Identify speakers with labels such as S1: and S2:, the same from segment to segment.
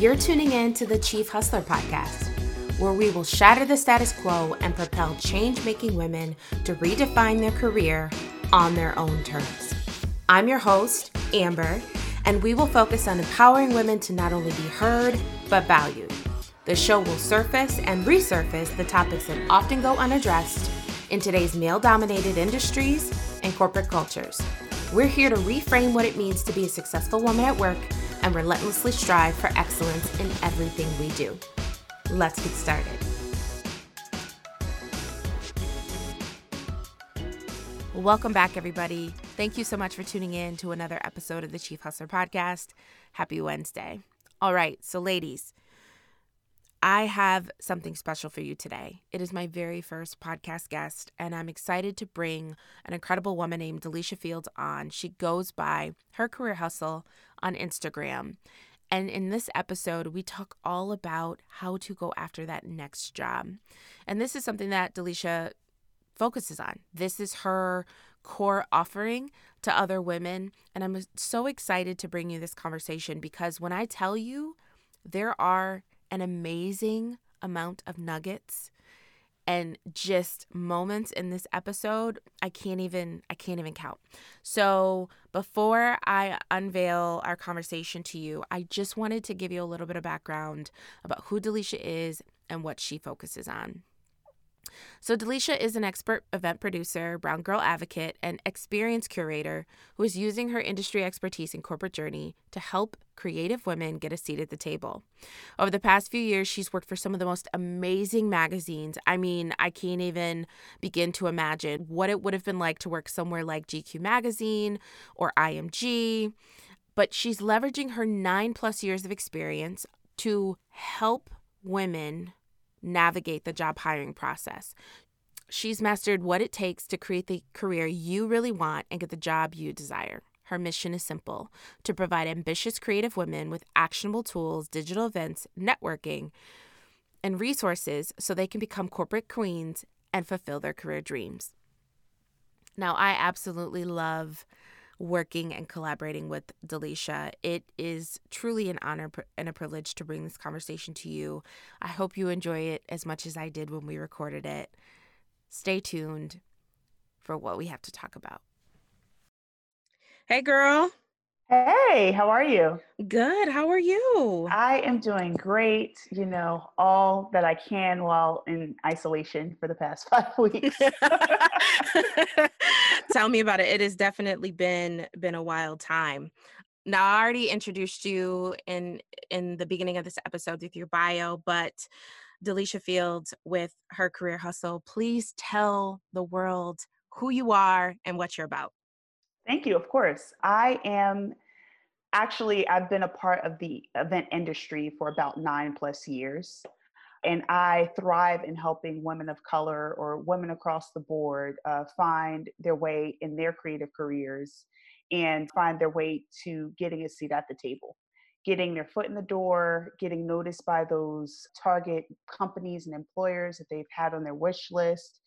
S1: You're tuning in to the Chief Hustlher podcast, where we will shatter the status quo and propel change making women to redefine their career on their own terms. I'm your host, Amber, and we will focus on empowering women to not only be heard, but valued. The show will surface and resurface the topics that often go unaddressed in today's male dominated industries and corporate cultures. We're here to reframe what it means to be a successful woman at work and relentlessly strive for excellence in everything we do. Let's get started. Welcome back, everybody. Thank you so much for tuning in to another episode of the Chief Hustlher Podcast. Happy Wednesday. All right, so ladies, I have something special for you today. It is my very first podcast guest, and I'm excited to bring an incredible woman named Delisha Fields on. She goes by her career hustle on Instagram. And in this episode, we talk all about how to go after that next job. And this is something that Delisha focuses on. This is her core offering to other women. And I'm so excited to bring you this conversation because when I tell you there are an amazing amount of nuggets and just moments in this episode i can't even i can't even count. So before i unveil our conversation to you i just wanted to give you a little bit of background about who delisha is and what she focuses on so, Delisha is an expert event producer, brown girl advocate, and experience curator who is using her industry expertise and corporate journey to help creative women get a seat at the table. Over the past few years, she's worked for some of the most amazing magazines. I mean, I can't even begin to imagine what it would have been like to work somewhere like GQ Magazine or IMG. But she's leveraging her nine plus years of experience to help women navigate the job hiring process. She's mastered what it takes to create the career you really want and get the job you desire. Her mission is simple to provide ambitious creative women with actionable tools, digital events, networking, and resources so they can become corporate queens and fulfill their career dreams. Now, I absolutely love working and collaborating with Delisha. It is truly an honor and a privilege to bring this conversation to you. I hope you enjoy it as much as I did when we recorded it. Stay tuned for what we have to talk about. Hey, girl.
S2: Hey, how are you?
S1: Good. How are you?
S2: I am doing great. You know, all that I can while in isolation for the past five weeks.
S1: Tell me about it. It has definitely been been a wild time. Now, I already introduced you in in the beginning of this episode with your bio, but Delisha Fields with her career hustle. Please tell the world who you are and what you're about.
S2: Thank you. Of course. I am actually, I've been a part of the event industry for about nine plus years. And I thrive in helping women of color or women across the board uh, find their way in their creative careers and find their way to getting a seat at the table, getting their foot in the door, getting noticed by those target companies and employers that they've had on their wish list,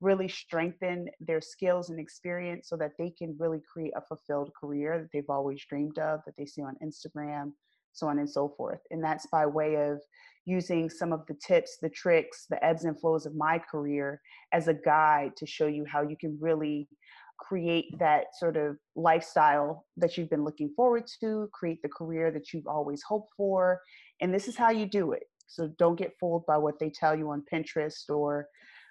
S2: really strengthen their skills and experience so that they can really create a fulfilled career that they've always dreamed of, that they see on Instagram, so on and so forth. And that's by way of using some of the tips, the tricks, the ebbs and flows of my career as a guide to show you how you can really create that sort of lifestyle that you've been looking forward to, create the career that you've always hoped for. And this is how you do it. So don't get fooled by what they tell you on Pinterest or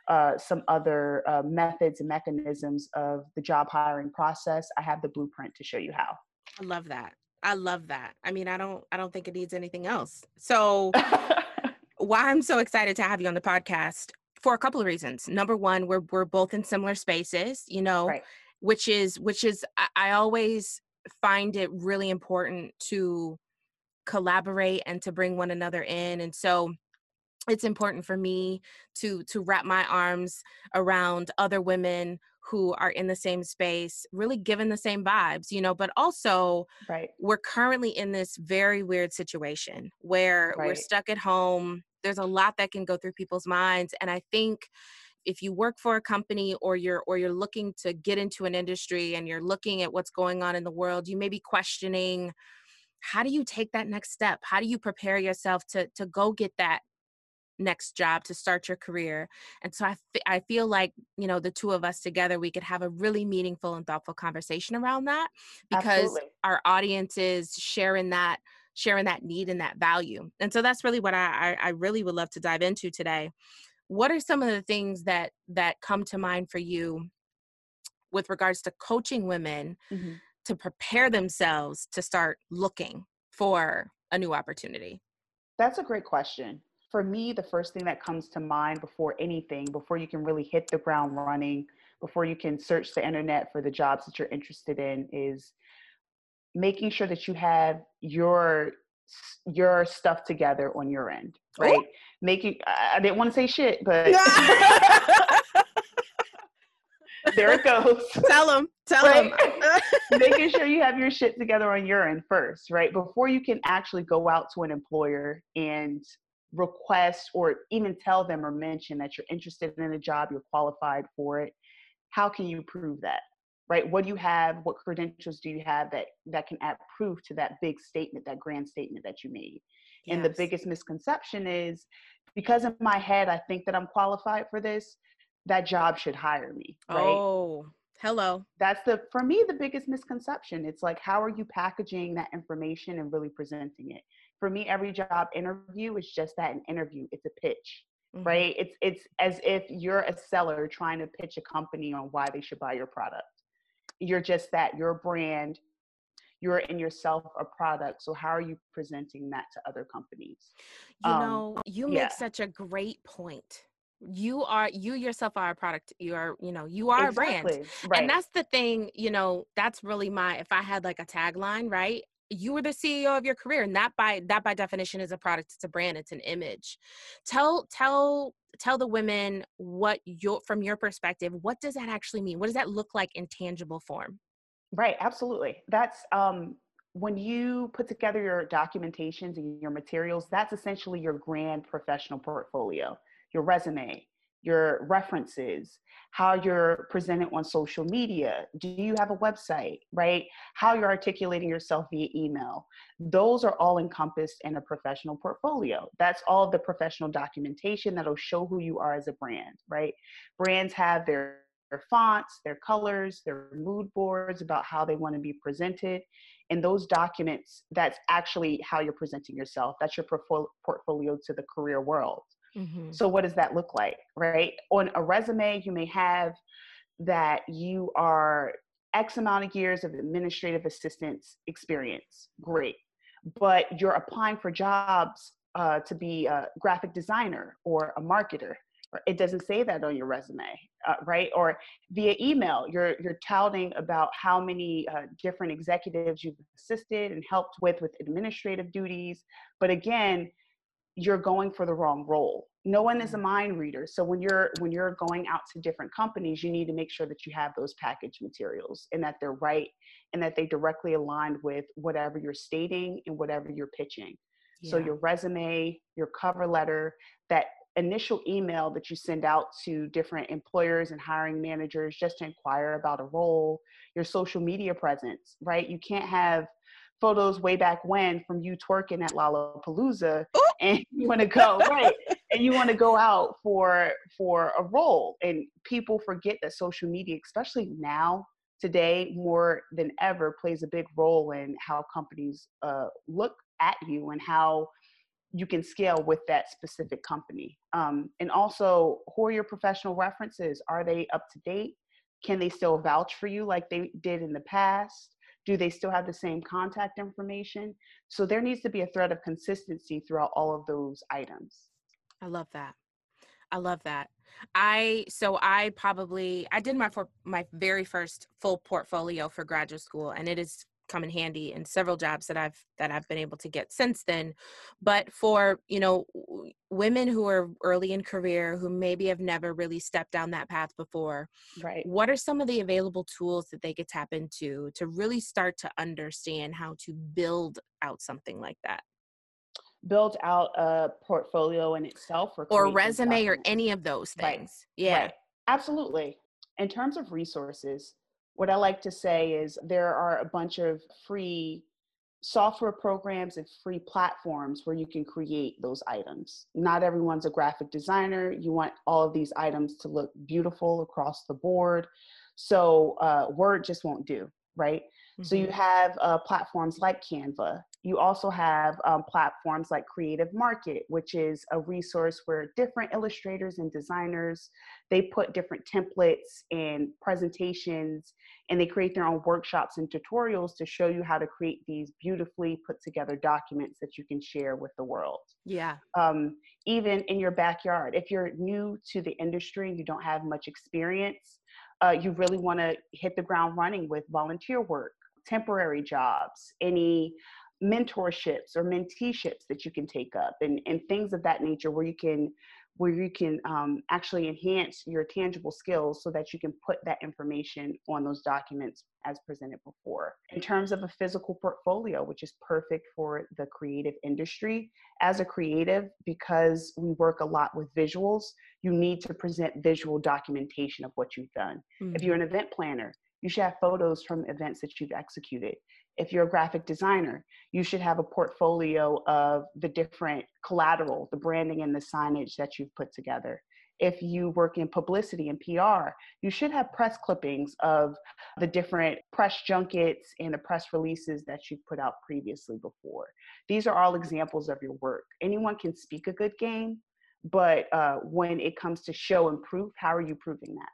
S2: uh, some other uh, methods and mechanisms of the job hiring process. I have the blueprint to show you how.
S1: I love that. I love that. I mean, I don't I don't think it needs anything else. So why I'm so excited to have you on the podcast for a couple of reasons. Number one, we're we're both in similar spaces, you know, right. which is which is I, I always find it really important to collaborate and to bring one another in. And so it's important for me to to wrap my arms around other women who are in the same space really given the same vibes you know but also
S2: right
S1: we're currently in this very weird situation where right. we're stuck at home there's a lot that can go through people's minds and i think if you work for a company or you're or you're looking to get into an industry and you're looking at what's going on in the world you may be questioning how do you take that next step how do you prepare yourself to to go get that next job to start your career and so I, f- I feel like you know the two of us together we could have a really meaningful and thoughtful conversation around that because
S2: Absolutely.
S1: our audience is sharing that sharing that need and that value and so that's really what I, I i really would love to dive into today what are some of the things that that come to mind for you with regards to coaching women
S2: Mhm.
S1: to prepare themselves to start looking for a new opportunity
S2: That's a great question. For me, the first thing that comes to mind before anything, before you can really hit the ground running, before you can search the internet for the jobs that you're interested in, is making sure that you have your your stuff together on your end,
S1: Ooh.
S2: right? Making I didn't want to say shit, but there it goes.
S1: tell them tell them
S2: making sure you have your shit together on your end first, right? Before you can actually go out to an employer and request or even tell them or mention that you're interested in a job, you're qualified for it. How can you prove that? Right? What do you have? What credentials do you have that that can add proof to that big statement, that grand statement that you made? And the biggest misconception is because in my head I think that I'm qualified for this, that job should hire me, right?
S1: oh hello
S2: that's the for me the biggest misconception it's like how are you packaging that information and really presenting it for me every job interview is just that an interview it's a pitch
S1: Mhm.
S2: right? It's it's as if you're a seller trying to pitch a company on why they should buy your product. You're just that you're a brand you're in yourself a product so how are you presenting that to other companies?
S1: You
S2: Um,
S1: know you
S2: yeah.
S1: make such a great point. You are you yourself are a product you are you know you are a brand.
S2: Exactly right.
S1: and that's the thing you know that's really my if i had like a tagline right you were the ceo of your career and that by that by definition is a product it's a brand it's an image. Tell tell tell the women what your from your perspective what does that actually mean? What does that look like in tangible form?
S2: Right, absolutely. That's um, when you put together your documentations and your materials, that's essentially your grand professional portfolio, your resume, your references, how you're presented on social media. Do you have a website, right? How you're articulating yourself via email. Those are all encompassed in a professional portfolio. That's all the professional documentation that'll show who you are as a brand, right? Brands have their their fonts, their colors, their mood boards about how they want to be presented. And those documents, that's actually how you're presenting yourself. That's your portfolio to the career world.
S1: Mhm.
S2: So, what does that look like, right? On a resume, you may have that you are X amount of years of administrative assistance experience. Great. But you're applying for jobs uh, to be a graphic designer or a marketer. It doesn't say that on your resume, uh, right? Or via email, you're you're touting about how many uh, different executives you've assisted and helped with with administrative duties. But again, you're going for the wrong role. No one is a mm-hmm. mind reader. So when you're when you're going out to different companies, you need to make sure that you have those package materials and that they're right and that they directly align with whatever you're stating and whatever you're pitching. So your resume, your cover letter, that initial email that you send out to different employers and hiring managers just to inquire about a role, your social media presence, right? You can't have photos way back when from you twerking at Lollapalooza
S1: Ooh.
S2: and you want to go right and you want to go out for for a role and people forget that social media especially now today more than ever plays a big role in how companies uh, look at you and how you can scale with that specific company. Um, and also who are your professional references? Are they up to date? Can they still vouch for you like they did in the past do they still have the same contact information so there needs to be a thread of consistency throughout all of those items
S1: I love that. I love that. I so I probably I did my for my very first full portfolio for graduate school and it has come in handy in several jobs that I've that I've been able to get since then. But for, you know, w- women who are early in career who maybe have never really stepped down that path before,
S2: right
S1: what are some of the available tools that they could tap into to really start to understand how to build out something like that?
S2: build out a portfolio in itself or,
S1: Or resume or any of those
S2: Right,
S1: things. Yeah.
S2: Right. Absolutely. In terms of resources, what I like to say is there are a bunch of free software programs and free platforms where you can create those items. Not everyone's a graphic designer. You want all of these items to look beautiful across the board. So uh, Word just won't do, right? Mm-hmm. So you mm-hmm. have uh, platforms like Canva. You also have um, platforms like Creative Market, which is a resource where different illustrators and designers they put different templates and presentations, and they create their own workshops and tutorials to show you how to create these beautifully put together documents that you can share with the world.
S1: Yeah.
S2: Um, even in your backyard, if you're new to the industry and you don't have much experience, uh, you really want to hit the ground running with volunteer work temporary jobs, any mentorships or menteeships that you can take up and, and things of that nature where you can where you can um, actually enhance your tangible skills so that you can put that information on those documents as presented before. In terms of a physical portfolio, which is perfect for the creative industry, as a creative, because we work a lot with visuals, you need to present visual documentation of what you've done. Mm-hmm. If you're an event planner, you should have photos from events that you've executed. If you're a graphic designer, you should have a portfolio of the different collateral, the branding and the signage that you've put together. If you work in publicity and PR, you should have press clippings of the different press junkets and the press releases that you've put out previously before. These are all examples of your work. Anyone can speak a good game, but uh, when it comes to show and proof, how are you proving that?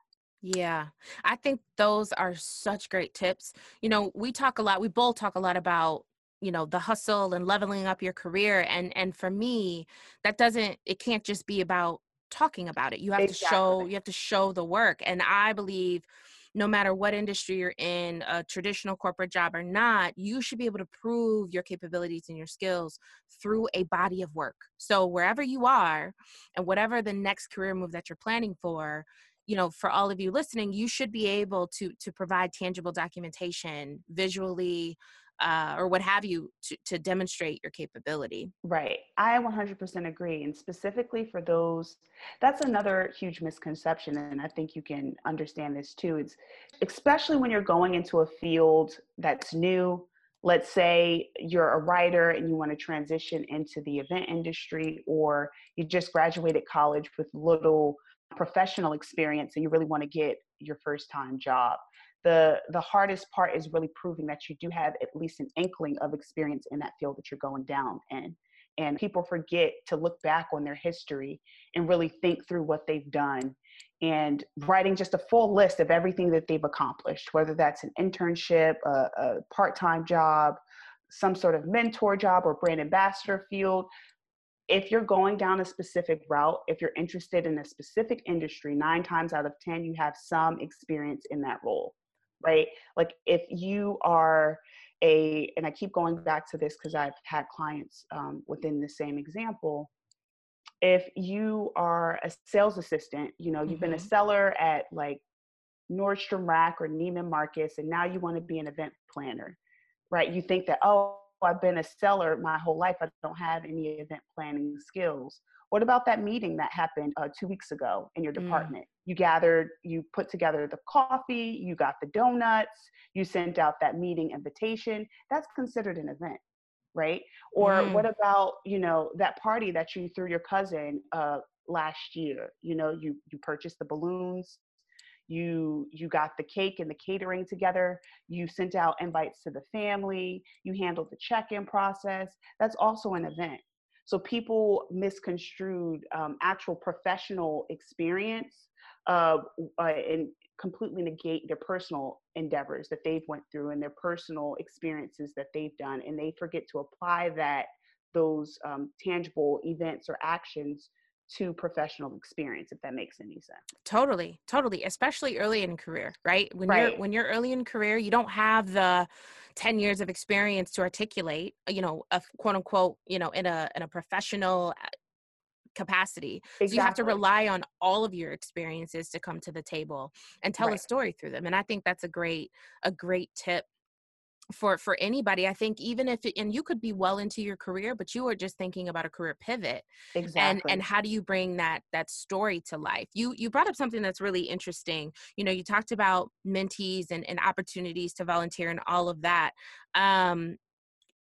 S1: Yeah, I think those are such great tips. You know, we talk a lot, we both talk a lot about you know the hustle and leveling up your career and and for me that doesn't it can't just be about talking about it you have exactly. to show you have to show the work and i believe no matter what industry you're in a traditional corporate job or not you should be able to prove your capabilities and your skills through a body of work so wherever you are and whatever the next career move that you're planning for you know for all of you listening you should be able to to provide tangible documentation visually uh, or what have you to, to demonstrate your capability.
S2: Right. I 100% agree and specifically for those that's another huge misconception and i think you can understand this too it's especially when you're going into a field that's new let's say you're a writer and you want to transition into the event industry or you just graduated college with little professional experience and you really want to get your first time job. The the hardest part is really proving that you do have at least an inkling of experience in that field that you're going down in. And people forget to look back on their history and really think through what they've done. And writing just a full list of everything that they've accomplished whether that's an internship a, a part-time job some sort of mentor job or brand ambassador field if you're going down a specific route, if you're interested in a specific industry, nine times out of 10, you have some experience in that role, right? Like if you are a, and I keep going back to this because I've had clients um, within the same example. If you are a sales assistant, you know, you've mm-hmm. been a mm-hmm. seller at like Nordstrom Rack or Neiman Marcus, and now you want to be an event planner, right? You think that, oh, I've been a seller my whole life. I don't have any event planning skills. What about that meeting that happened uh, two weeks ago in your mm. department? Mm. You gathered, you put together the coffee, you got the donuts, you sent out that meeting invitation. That's considered an event, right? Or mm. what about, you know, that party that you threw your cousin uh, last year? You know, you you purchased the balloons, you you got the cake and the catering together you sent out invites to the family you handled the check-in process that's also an event. So people misconstrued um, actual professional experience uh, uh, and completely negate their personal endeavors that they've went through and their personal experiences that they've done and they forget to apply that those um, tangible events or actions to professional experience if that makes any sense
S1: totally totally especially early in career right when right. you're when you're early in career you don't have the 10 years of experience to articulate you know a quote unquote you know in a in a professional uh, capacity exactly. so you have to rely on all of your experiences to come to the table and tell right. a story through them and i think that's a great a great tip for for anybody i think even if it, and you could be well into your career but you are just thinking about a career pivot exactly and and how do you bring that that story to life you you brought up something that's really interesting you know you talked about mentees and, and opportunities to volunteer and all of that um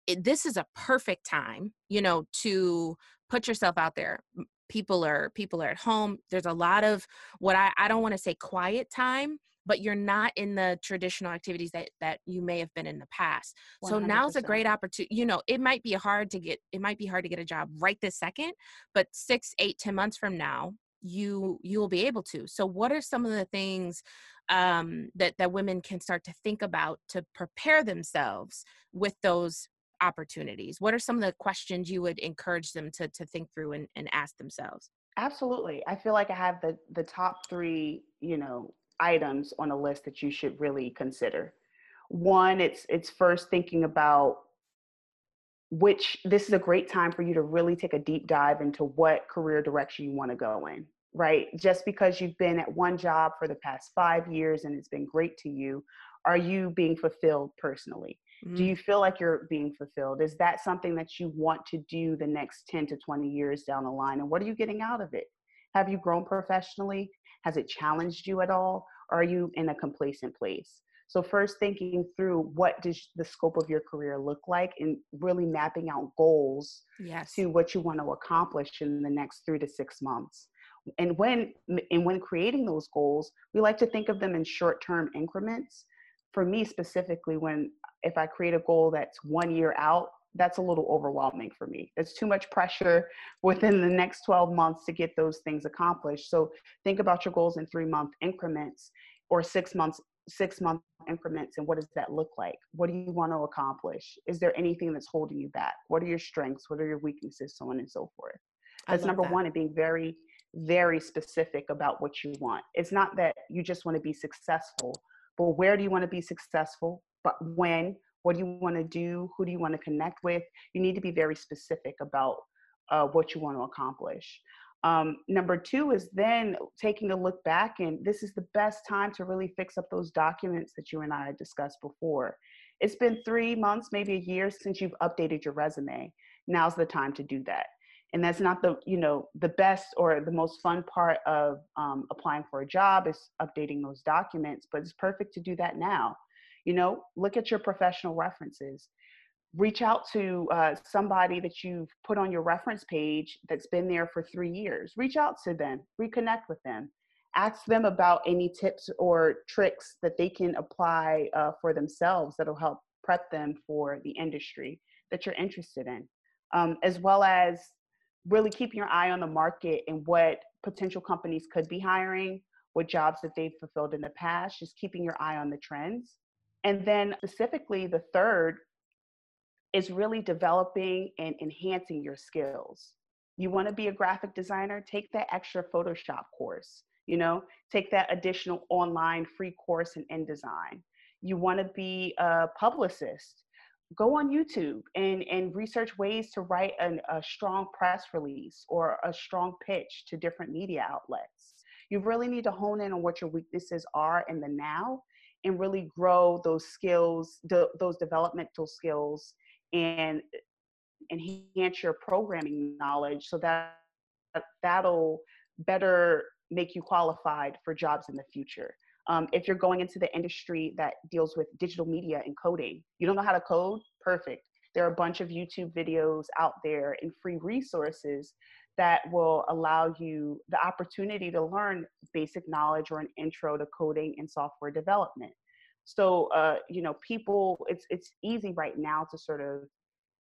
S1: it, this is a perfect time, you know, to put yourself out there. People are people are at home. There's a lot of what I I don't want to say quiet time, but you're not in the traditional activities that that you may have been in the past. 100%. So now's a great opportunity. You know, it might be hard to get it might be hard to get a job right this second, but six, eight, ten months from now, you you will be able to. So what are some of the things um, that that women can start to think about to prepare themselves with those opportunities? What are some of the questions you would encourage them to to think through and, and ask themselves?
S2: Absolutely. I feel like I have the the top three, you know, items on a list that you should really consider. One, it's it's first thinking about which this is a great time for you to really take a deep dive into what career direction you want to go in right? Just because you've been at one job for the past 5 years and it's been great to you are you being fulfilled personally? Mm-hmm. do you feel like you're being fulfilled? Is that something that you want to do the next 10 to 20 years down the line and what are you getting out of it? Have you grown professionally has it challenged you at all or are you in a complacent place so first thinking through what does the scope of your career look like and really mapping out goals yes. to what you want to accomplish in the next three to six months. And when and when creating those goals, we like to think of them in short-term increments. For me specifically, when if I create a goal that's one year out, that's a little overwhelming for me. It's too much pressure within the next 12 months to get those things accomplished. So think about your goals in three month increments or six months six month increments and what does that look like? What do you want to accomplish? Is there anything that's holding you back? What are your strengths? What are your weaknesses? So on and so forth. That's number that. one and being very very specific about what you want. It's not that you just want to be successful but where do you want to be successful? But when what do you want to do who do you want to connect with you need to be very specific about uh, what you want to accomplish um, number two is then taking a look back, and this is the best time to really fix up those documents that you and I discussed before. It's been three months, maybe a year since you've updated your resume. Now's the time to do that. And that's not the you know the best or the most fun part of um, applying for a job is updating those documents, but it's perfect to do that now. You know, look at your professional references reach out to uh, somebody that you've put on your reference page that's been there for three years. Reach out to them, reconnect with them, ask them about any tips or tricks that they can apply uh, for themselves that'll help prep them for the industry that you're interested in, um, as well as really keeping your eye on the market and what potential companies could be hiring, what jobs that they've fulfilled in the past, just keeping your eye on the trends. And then specifically, the third is really developing and enhancing your skills. You want to be a graphic designer, take that extra Photoshop course, you know, take that additional online free course in InDesign. You want to be a publicist, go on YouTube and, and research ways to write an, a strong press release or a strong pitch to different media outlets. You really need to hone in on what your weaknesses are in the now and really grow those skills, the, those developmental skills and enhance your programming knowledge so that that'll better make you qualified for jobs in the future. Um, if you're going into the industry that deals with digital media and coding, you don't know how to code? Perfect. There are a bunch of YouTube videos out there and free resources that will allow you the opportunity to learn basic knowledge or an intro to coding and software development. So, uh, you know, people, it's it's easy right now to sort of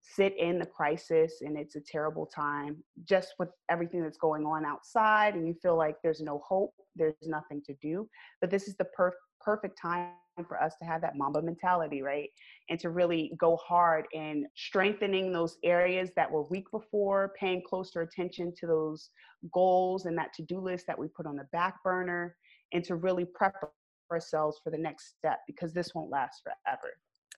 S2: sit in the crisis, and it's a terrible time just with everything that's going on outside, and you feel like there's no hope, there's nothing to do. But this is the per- perfect time for us to have that Mamba mentality, right? And to really go hard in strengthening those areas that were weak before, paying closer attention to those goals and that to do list that we put on the back burner, and to really prep ourselves for the next step because this won't last forever.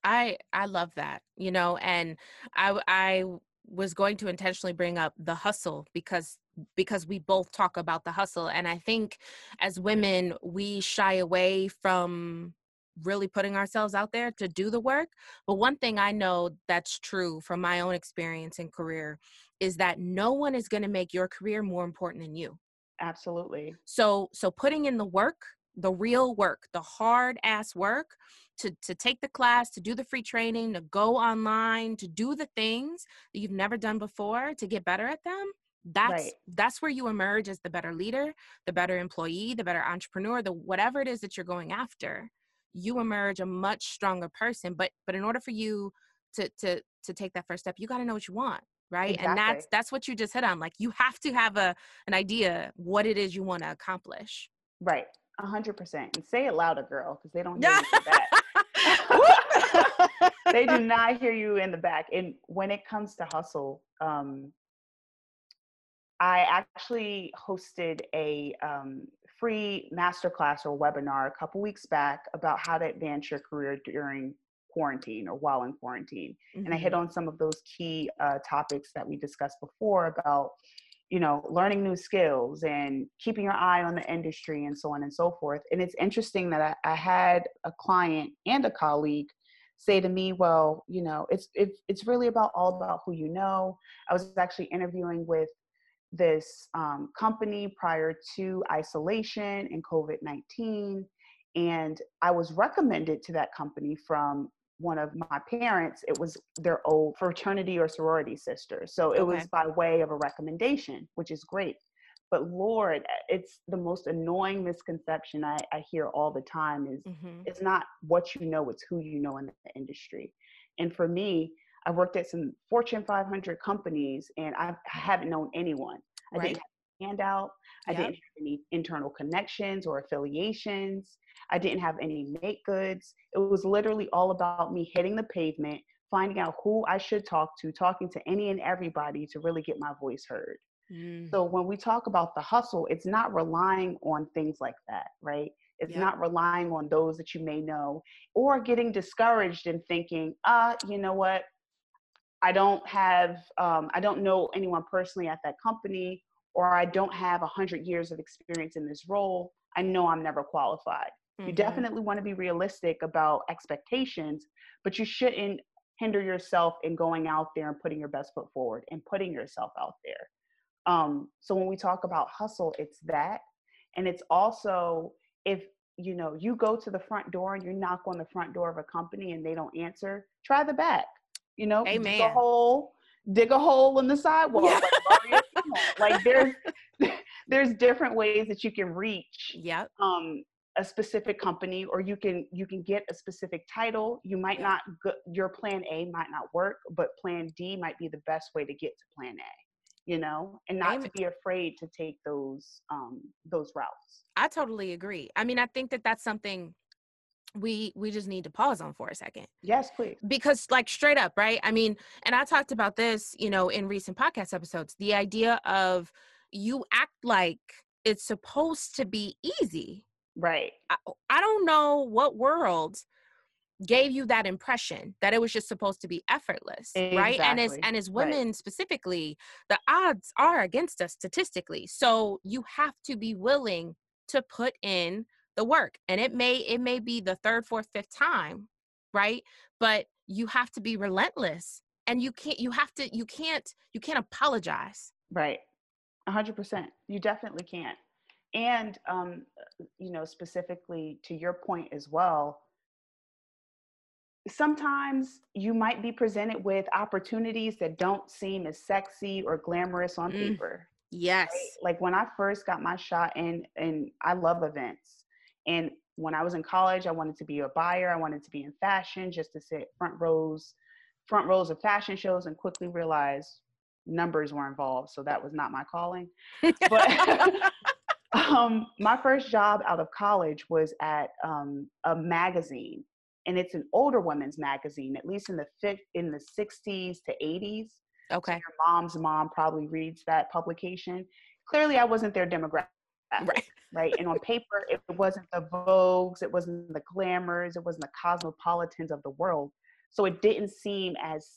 S1: I I love that, you know, and I I was going to intentionally bring up the hustle because because we both talk about the hustle and I think as women we shy away from really putting ourselves out there to do the work. But one thing I know that's true from my own experience and career is that no one is going to make your career more important than you.
S2: Absolutely.
S1: So so putting in the work the real work, the hard ass work to to take the class, to do the free training, to go online, to do the things that you've never done before to get better at them, that's
S2: Right.
S1: that's where you emerge as the better leader, the better employee, the better entrepreneur, the whatever it is that you're going after. You emerge a much stronger person, but but in order for you to to to take that first step, you got to know what you want, right? And that's that's what you just hit on. Like you have to have a an idea what it is you want to accomplish.
S2: Right. A hundred percent. And say it louder, girl, because they don't hear you in the back. they do not hear you in the back. And when it comes to hustle, um, I actually hosted a um, free masterclass or webinar a couple weeks back about how to advance your career during quarantine or while in quarantine. And I hit
S1: Mhm.
S2: on some of those key uh, topics that we discussed before about, you know, learning new skills and keeping your eye on the industry and so on and so forth. And it's interesting that I, I had a client and a colleague say to me, well, you know, it's it, it's really about all about who you know. I was actually interviewing with this um, company prior to isolation and COVID 19. And I was recommended to that company from one of my parents. It was their old fraternity or sorority sister. So it was by way of a recommendation, which is great. But Lord, it's the most annoying misconception I, I hear all the time is
S1: Mhm.
S2: it's not what you know, it's who you know in the industry. And for me, I worked at some Fortune 500 companies and I I haven't known anyone. I
S1: Right.
S2: didn't have a handout. I
S1: Yep.
S2: didn't have any internal connections or affiliations. I didn't have any make goods. It was literally all about me hitting the pavement, finding out who I should talk to, talking to any and everybody to really get my voice heard.
S1: Mm.
S2: So when we talk about the hustle, it's not relying on things like that, right? It's
S1: Yep.
S2: not relying on those that you may know or getting discouraged and thinking, ah, you know what? I don't have, um, I don't know anyone personally at that company, or I don't have a hundred years of experience in this role. I know I'm never qualified. You
S1: Mhm.
S2: definitely want to be realistic about expectations, but you shouldn't hinder yourself in going out there and putting your best foot forward and putting yourself out there. Um, so when we talk about hustle, it's that. And it's also if you know you go to the front door and you knock on the front door of a company and they don't answer, try the back. You know, dig a hole, dig a hole in the sidewalk.
S1: Yeah.
S2: Like, like there's there's different ways that you can reach
S1: Yep.
S2: um, a specific company or you can you can get a specific title you might
S1: Yeah.
S2: not go, your plan a might not work but plan d might be the best way to get to plan a you know and not
S1: Amen.
S2: to be afraid to take those um those routes
S1: I totally agree. I mean, I think that that's something we we just need to pause on for a second.
S2: yes please.
S1: Because like straight up right? I mean and i talked about this you know in recent podcast episodes the idea of you act like it's supposed to be easy.
S2: Right.
S1: I, I don't know what world gave you that impression that it was just supposed to be effortless right? And as and as
S2: Right.
S1: women specifically the odds are against us statistically. So you have to be willing to put in the work and it may it may be the third fourth fifth time right but you have to be relentless and you can't you have to you can't you can't apologize
S2: right hundred percent you definitely can't and um you know specifically to your point as well sometimes you might be presented with opportunities that don't seem as sexy or glamorous on
S1: Mm.
S2: paper
S1: yes
S2: right? Like when I first got my shot in, and I love events. And when I was in college, I wanted to be a buyer. I wanted to be in fashion, just to sit front rows, front rows of fashion shows, and quickly realized numbers were involved. So that was not my calling. But um, my first job out of college was at um, a magazine, and it's an older women's magazine, at least in the fifth, in the 60s to 80s
S1: okay
S2: your mom's mom probably reads that publication. Clearly, I wasn't their demographic,
S1: right
S2: right? And on paper, it wasn't the Vogues, it wasn't the glamours, it wasn't the cosmopolitans of the world. So it didn't seem as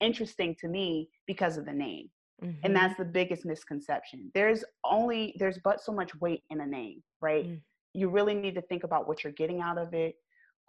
S2: interesting to me because of the name.
S1: Mhm.
S2: And that's the biggest misconception. There's only, there's but so much weight in a name, right?
S1: Mm.
S2: You really need to think about what you're getting out of it,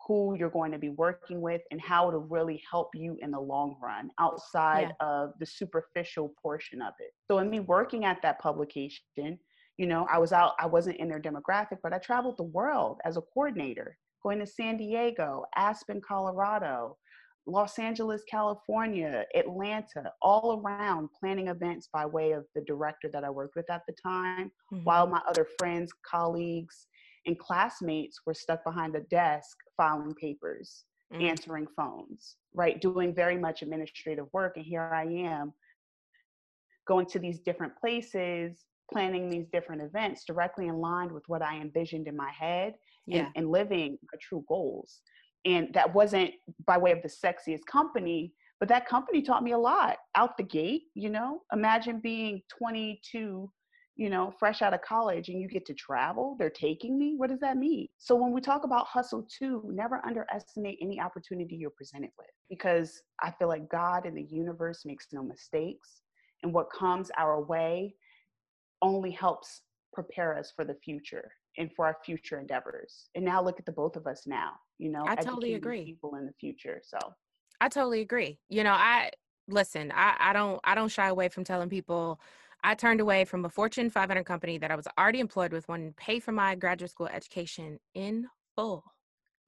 S2: who you're going to be working with, and how to really help you in the long run outside of the superficial portion of it. So, in me working at that publication, You know, I was out, I wasn't in their demographic, but I traveled the world as a coordinator, going to San Diego, Aspen, Colorado, Los Angeles, California, Atlanta, all around planning events by way of the director that I worked with at the time, mm-hmm. while my other friends, colleagues, and classmates were stuck behind a desk filing papers, mm-hmm. answering phones, right? Doing very much administrative work. And here I am going to these different places, planning these different events directly in line with what I envisioned in my head yeah. and, and living my true goals. And that wasn't by way of the sexiest company but that company taught me a lot out the gate you know? Imagine being 22 you know fresh out of college and you get to travel. They're taking me. What does that mean? So when we talk about hustle too never underestimate any opportunity you're presented with because i feel like god and the universe makes no mistakes. And what comes our way only helps prepare us for the future and for our future endeavors. And now look at the both of us now, you know,
S1: I totally agree.
S2: People in the future. So
S1: I totally agree. You know, I listen, I, I don't I don't shy away from telling people I turned away from a Fortune 500 company that I was already employed with when pay for my graduate school education in full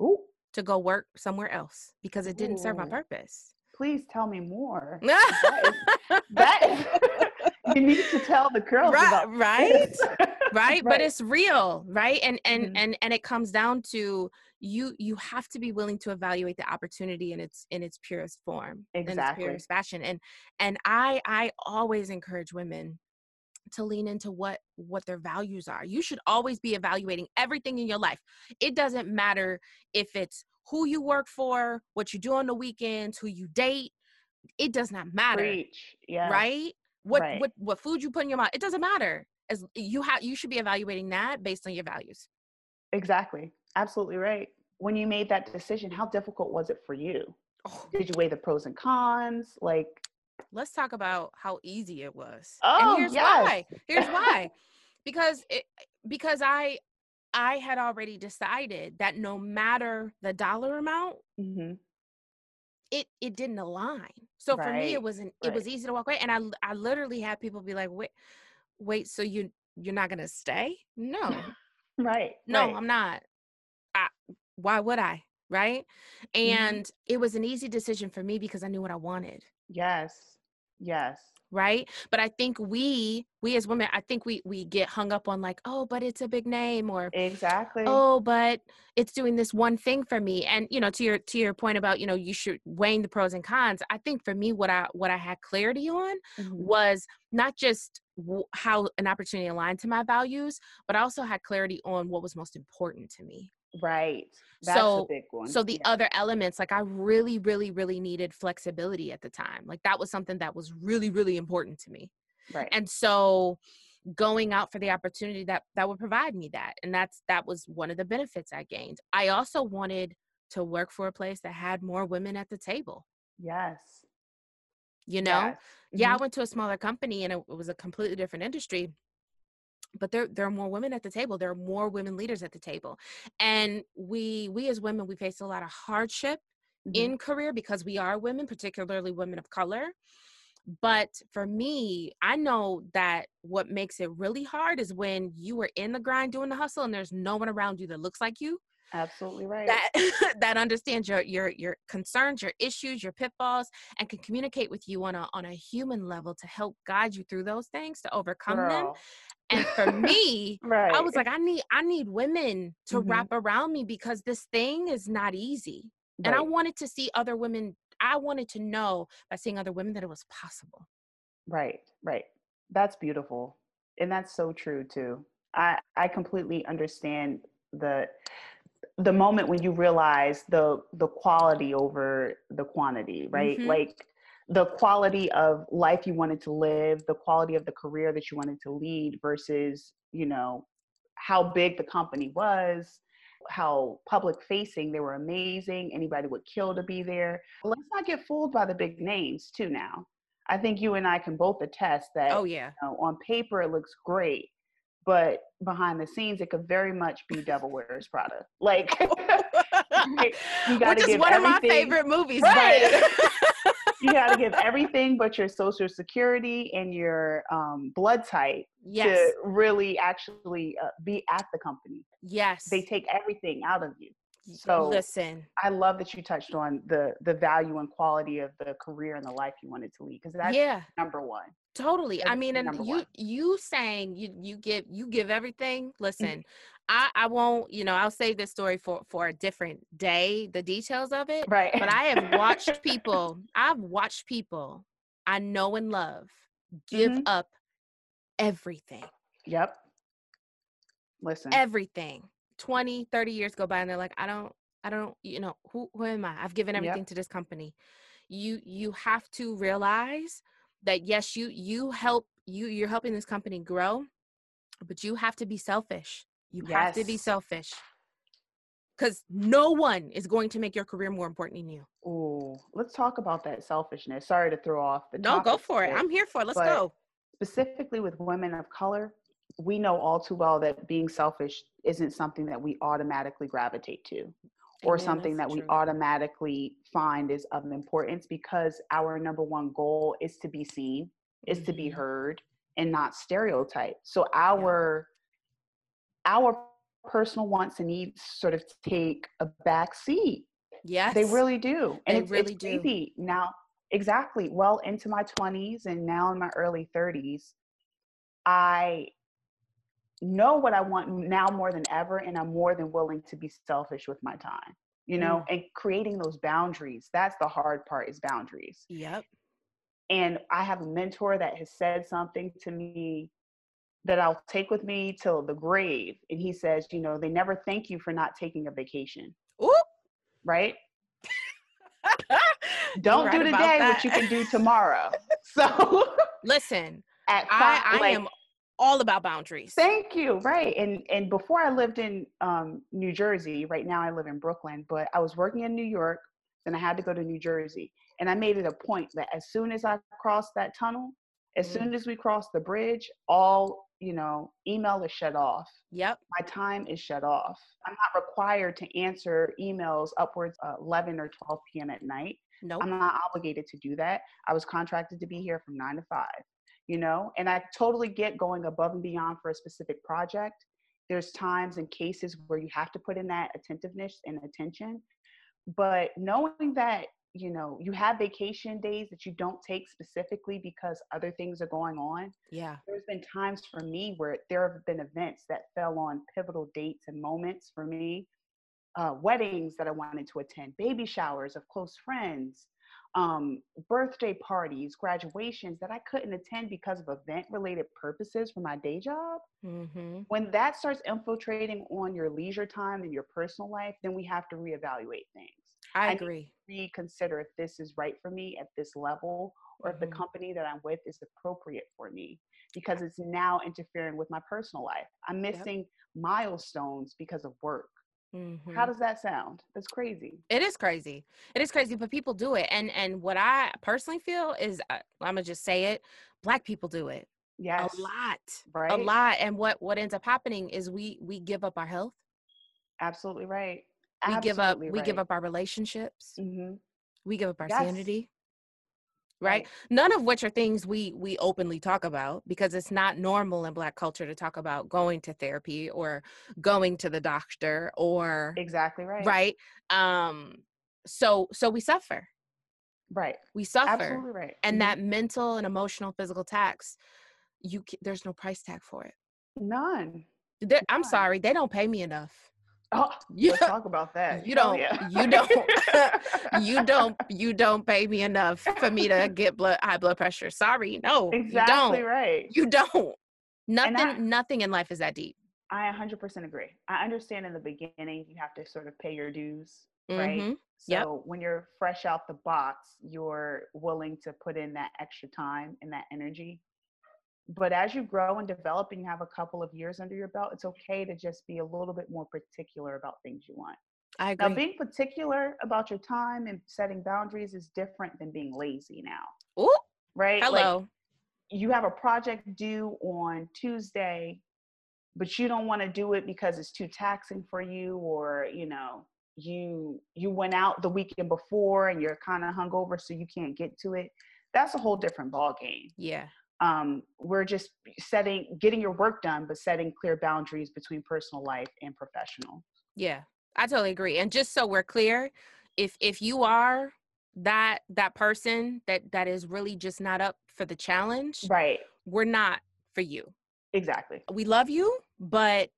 S1: Ooh. to go work somewhere else because it didn't Ooh. serve my purpose.
S2: Please tell me more. that is, that is, you need to tell the girls
S1: right,
S2: about
S1: right? right? But it's real right? And and mm-hmm. and and it comes down to you you have to be willing to evaluate the opportunity in its in its purest form
S2: exactly
S1: in its purest fashion. And and i i always encourage women to lean into what what their values are. You should always be evaluating everything in your life. It doesn't matter if it's who you work for what you do on the weekends who you date. It does not matter
S2: Preach. Yeah.
S1: right what right. what what food you put in your mouth it doesn't matter as you have you should be evaluating that based on your values
S2: exactly absolutely right when you made that decision how difficult was it for you oh. did you weigh the pros and cons like
S1: let's talk about how easy it was
S2: oh
S1: and here's
S2: yes.
S1: why here's why because it because i i had already decided that no matter the dollar amount mm-hmm. It it didn't align so right. for me it wasn't right. it was easy to walk away and i i literally had people be like wait wait, so you you're not gonna stay? No.
S2: right.
S1: No,
S2: right.
S1: I'm not. I, why would I? Right. Mm-hmm. And mm-hmm. it was an easy decision for me because I knew what I wanted.
S2: Yes. Yes
S1: right? But i think we we as women i think we we get hung up on like oh but it's a big name or
S2: exactly.
S1: Oh but it's doing this one thing for me. And you know to your to your point about you know you should weighing the pros and cons i think for me what i what i had clarity on mm-hmm. was not just w- how an opportunity aligned to my values but i also had clarity on what was most important to me
S2: Right. That's
S1: so,
S2: a big one.
S1: So the yeah. other elements, like I really, really, really needed flexibility at the time. Like that was something that was really, really important to me.
S2: Right.
S1: And so going out for the opportunity that that would provide me that. And that's that was one of the benefits I gained. I also wanted to work for a place that had more women at the table.
S2: Yes.
S1: You know? Yes. Yeah, mm-hmm. I went to a smaller company and it was a completely different industry but there there are more women at the table there are more women leaders at the table and we we as women we face a lot of hardship mm-hmm. in career because we are women particularly women of color but for me i know that what makes it really hard is when you are in the grind doing the hustle and there's no one around you that looks like you
S2: absolutely right
S1: that that understands your your your concerns your issues your pitfalls and can communicate with you on a on a human level to help guide you through those things to overcome Girl. them and for me right. i was like i need i need women to mm-hmm. wrap around me because this thing is not easy right. and i wanted to see other women i wanted to know by seeing other women that it was possible
S2: right right that's beautiful and that's so true too i i completely understand the the moment when you realize the the quality over the quantity right mm-hmm. like the quality of life you wanted to live, the quality of the career that you wanted to lead versus, you know, how big the company was, how public facing they were amazing. Anybody would kill to be there. But let's not get fooled by the big names too now. I think you and I can both attest that
S1: oh yeah.
S2: You know, on paper it looks great, but behind the scenes it could very much be devil wears Prada. Like right? You got
S1: Which is
S2: give
S1: one of my favorite movies.
S2: Right.
S1: but-
S2: you got to give everything but your social security and your um, blood type
S1: yes.
S2: to really actually uh, be at the company.
S1: Yes.
S2: They take everything out of you. So-
S1: listen.
S2: I love that you touched on the the value and quality of the career and the life you wanted to lead because that's
S1: yeah.
S2: number one.
S1: Totally. I mean, and you
S2: one.
S1: you saying you you give you give everything.
S2: Mm-hmm.
S1: Listen, I I won't. You know, I'll save this story for for a different day. The details of it.
S2: Right.
S1: But I have watched people. I've watched people I know and love give
S2: Mhm.
S1: up everything.
S2: Yep. Listen.
S1: Everything. 20, 30 years go by and they're like, I don't I don't, you know, who who am I? I've given
S2: Yep.
S1: everything to this company. You you have to realize that yes, you you help you you're helping this company grow, but you have to be selfish. You have to be selfish. Cuz no one is going to make your career more important than you.
S2: Ooh, let's talk about that selfishness. Sorry to throw off the
S1: No, go for it. I'm here for it. Let's go.
S2: specifically with women of color, we know all too well that being selfish isn't something that we automatically gravitate to or
S1: Amen,
S2: something that we automatically find is of importance because our number one goal is to be seen, is to be
S1: Mhm.
S2: heard and not stereotyped. So our our personal wants and needs sort of take a back seat
S1: Yes.
S2: they really do. And
S1: They
S2: it's,
S1: really
S2: it's
S1: do.
S2: crazy. Now, exactly. Well, into my 20s and now in my early 30s, I know what I want now more than ever, and I'm more than willing to be selfish with my time, you know,
S1: Mm.
S2: and creating those boundaries. That's the hard part is boundaries.
S1: Yep.
S2: And I have a mentor that has said something to me that I'll take with me till the grave. And he says, you know, they never thank you for not taking a vacation,
S1: Ooh.
S2: right? Don't
S1: right
S2: do today what you can do tomorrow. So
S1: Listen,
S2: at
S1: I, I
S2: like,
S1: am all about boundaries.
S2: thank you. Right. And and before I lived in um, New Jersey, right now I live in Brooklyn, but I was working in New York, then I had to go to New Jersey. And I made it a point that as soon as I crossed that tunnel, as
S1: Mm.
S2: soon as we crossed the bridge, all you know, email is shut off.
S1: Yep.
S2: My time is shut off. I'm not required to answer emails upwards uh, 11 or 12 p.m. at night.
S1: Nope.
S2: I'm not obligated to do that. I was contracted to be here from nine to five, you know, and I totally get going above and beyond for a specific project. There's times and cases where you have to put in that attentiveness and attention. But knowing that, you know, you have vacation days that you don't take specifically because other things are going on.
S1: yeah.
S2: There's been times for me where there have been events that fell on pivotal dates and moments for me uh, weddings that I wanted to attend, baby showers of close friends, um, birthday parties, graduations that I couldn't attend because of event related purposes for my day job.
S1: Mm-hmm.
S2: When that starts infiltrating on your leisure time and your personal life, then we have to reevaluate things.
S1: I
S2: I
S1: agree.
S2: Reconsider if this is right for me at this level or if the
S1: Mhm.
S2: company that I'm with is appropriate for me because it's now interfering with my personal life. I'm missing milestones because of work.
S1: Mhm.
S2: How does that sound? That's crazy.
S1: It is crazy. It is crazy, but people do it. And and what I personally feel is, uh, I'm gonna just say it: black people do it
S2: Yes.
S1: a lot,
S2: right?
S1: a lot. And what what ends up happening is we we give up our health.
S2: Absolutely right.
S1: We give up.
S2: Absolutely
S1: We give up our relationships.
S2: hmm
S1: We give up our
S2: Yes.
S1: sanity. Right? None of which are things we we openly talk about because it's not normal in black culture to talk about going to therapy or going to the doctor or
S2: Exactly right.
S1: right. Um so so we suffer.
S2: Right.
S1: We suffer.
S2: Absolutely right.
S1: and
S2: Mhm.
S1: that mental and emotional physical tax you there's no price tag for it
S2: none.
S1: There- i'm sorry they don't pay me enough
S2: Oh,
S1: you,
S2: let's talk about that.
S1: you don't
S2: yeah.
S1: you don't you don't you don't pay me enough for me to get blood high blood pressure sorry no
S2: exactly
S1: you don't
S2: right.
S1: you don't nothing
S2: I-
S1: nothing in life is that deep
S2: I 100% agree. I understand in the beginning you have to sort of pay your dues, right?
S1: Mhm.
S2: So
S1: Yep.
S2: when you're fresh out the box, you're willing to put in that extra time and that energy. But as you grow and develop and you have a couple of years under your belt, it's okay to just be a little bit more particular about things you want.
S1: i agree
S2: Now, being particular about your time and setting boundaries is different than being lazy now,
S1: Ooh,
S2: right? Like,
S1: hello
S2: you have a project due on Tuesday, but you don't want to do it because it's too taxing for you, or you know, you you went out the weekend before and you're kind of hungover so you can't get to it that's a whole different ball game
S1: Yeah.
S2: Um, we're just setting getting your work done but setting clear boundaries between personal life and professional
S1: Yeah. I totally agree. And just so we're clear, if if you are that that person that that is really just not up for the challenge,
S2: right
S1: we're not for you.
S2: exactly
S1: We love you, but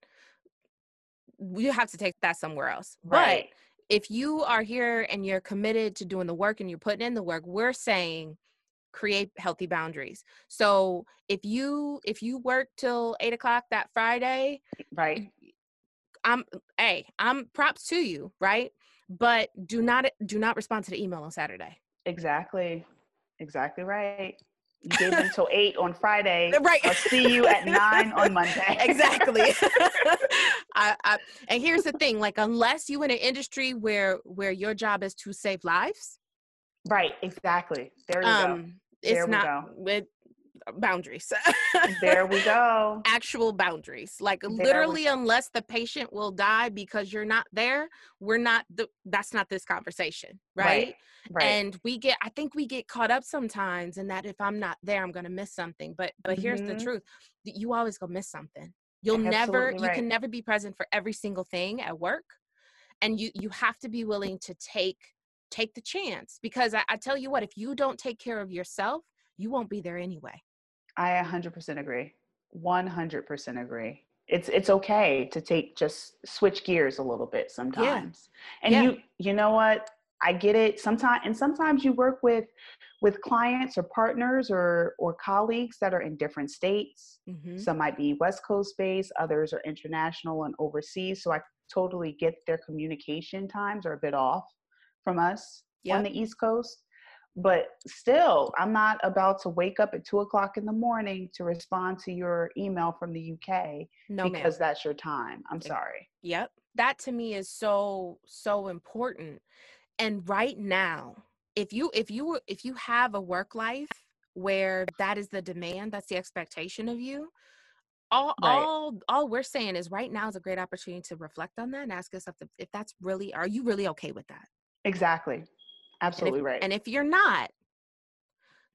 S1: you have to take that somewhere else.
S2: right
S1: But if you are here and you're committed to doing the work and you're putting in the work, we're saying create healthy boundaries. So if you if you work till eight o'clock that Friday,
S2: right
S1: I'm hey, I'm props to you, right? But do not do not respond to the email on Saturday.
S2: exactly exactly right you gave them till eight on friday
S1: Right.
S2: i'll see you at nine on monday
S1: exactly. I, I, and here's the thing: like, unless you in an industry where where your job is to save lives,
S2: right exactly there we go
S1: um, it's
S2: There we
S1: not
S2: go.
S1: with boundaries.
S2: there we go
S1: Actual boundaries, like
S2: we
S1: literally, unless the patient will die because you're not there, we're not. The, that's not this conversation, right?
S2: right
S1: and we get i think we get caught up sometimes in that if i'm not there i'm gonna miss something but but here's the
S2: Mhm.
S1: truth you always gonna miss something you'll never
S2: Absolutely
S1: you can never be present for every single thing at work and you you have to be willing to take take the chance because I, I tell you what if you don't take care of yourself you won't be there anyway
S2: I 100% agree. 100% agree. It's it's okay to take just switch gears a little bit sometimes. And
S1: Yeah.
S2: you you know what? I get it. Sometimes and sometimes you work with with clients or partners or or colleagues that are in different states.
S1: mm-hmm.
S2: Some might be West Coast based, others are international and overseas. So I totally get their communication times are a bit off from us on the East Coast. But still, I'm not about to wake up at two o'clock in the morning to respond to your email from the UK
S1: no ma'am.
S2: because that's your time. I'm sorry.
S1: Yep. That to me is so so important. And right now, if you if you if you have a work life where that is the demand, that's the expectation of you, all
S2: Right.
S1: all all we're saying is right now is a great opportunity to reflect on that and ask yourself if that's really are you really okay with that?
S2: Exactly.
S1: And if,
S2: Absolutely right.
S1: And if you're not,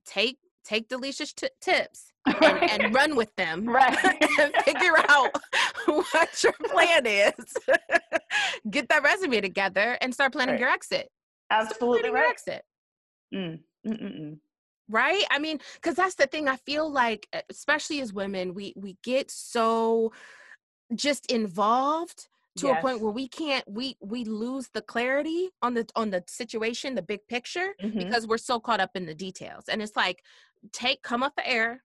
S1: take take Delisha's t- tips and,
S2: right.
S1: and run with them.
S2: right.
S1: and figure out what your plan is. Get that resume together and start planning
S2: Right.
S1: your exit.
S2: Absolutely
S1: your
S2: right.
S1: exit.
S2: Mm. Mm-mm-mm.
S1: Right? I mean, because that's the thing. I feel like, especially as women, we we get so just involved to a point where we can't we we lose the clarity on the on the situation, the big picture,
S2: Mhm.
S1: because we're so caught up in the details. And it's like, take come up the air,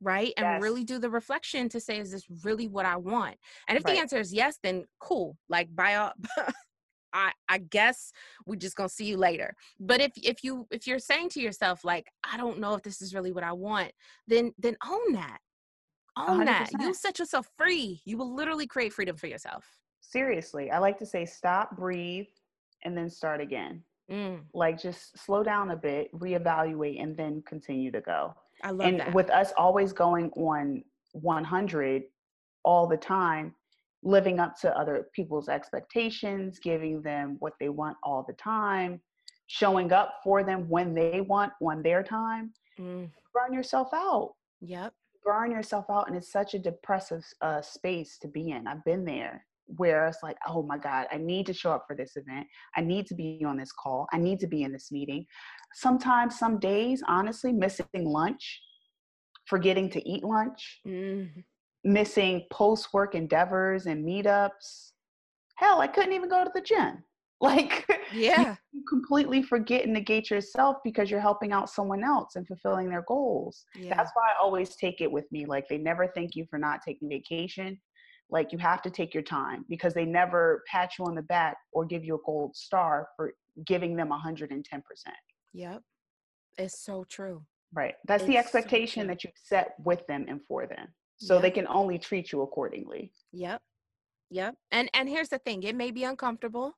S1: right? And
S2: Yes.
S1: really do the reflection to say, is this really what I want? And if
S2: Right.
S1: the answer is yes, then cool. Like by all I I guess we're just gonna see you later. But if if you if you're saying to yourself, like, I don't know if this is really what I want, then then own that. Own that. You
S2: 100%.
S1: set yourself free. You will literally create freedom for yourself.
S2: Seriously, I like to say stop, breathe, and then start again.
S1: Mm,
S2: Like just slow down a bit, reevaluate, and then continue to go.
S1: I love
S2: and
S1: that.
S2: with us always going on 100 all the time living up to other people's expectations giving them what they want all the time showing up for them when they want on their time
S1: Mm,
S2: burn yourself out
S1: yep.
S2: burn yourself out and it's such a depressive uh, space to be in i've been there where it's like oh my god i need to show up for this event i need to be on this call i need to be in this meeting sometimes some days honestly missing lunch forgetting to eat lunch
S1: Mm,
S2: missing post work endeavors and meetups hell i couldn't even go to the gym like
S1: yeah.
S2: you completely forget and negate yourself because you're helping out someone else and fulfilling their goals
S1: Yeah.
S2: that's why I always take it with me. Like they never thank you for not taking vacation. Like you have to take your time because they never pat you on the back or give you a gold star for giving them 110%.
S1: Yep. It's so true.
S2: Right. That's the
S1: It's so
S2: expectation
S1: true.
S2: that you set with them and for them. So
S1: Yeah.
S2: they can only treat you accordingly.
S1: Yep. Yep. And and here's the thing, it may be uncomfortable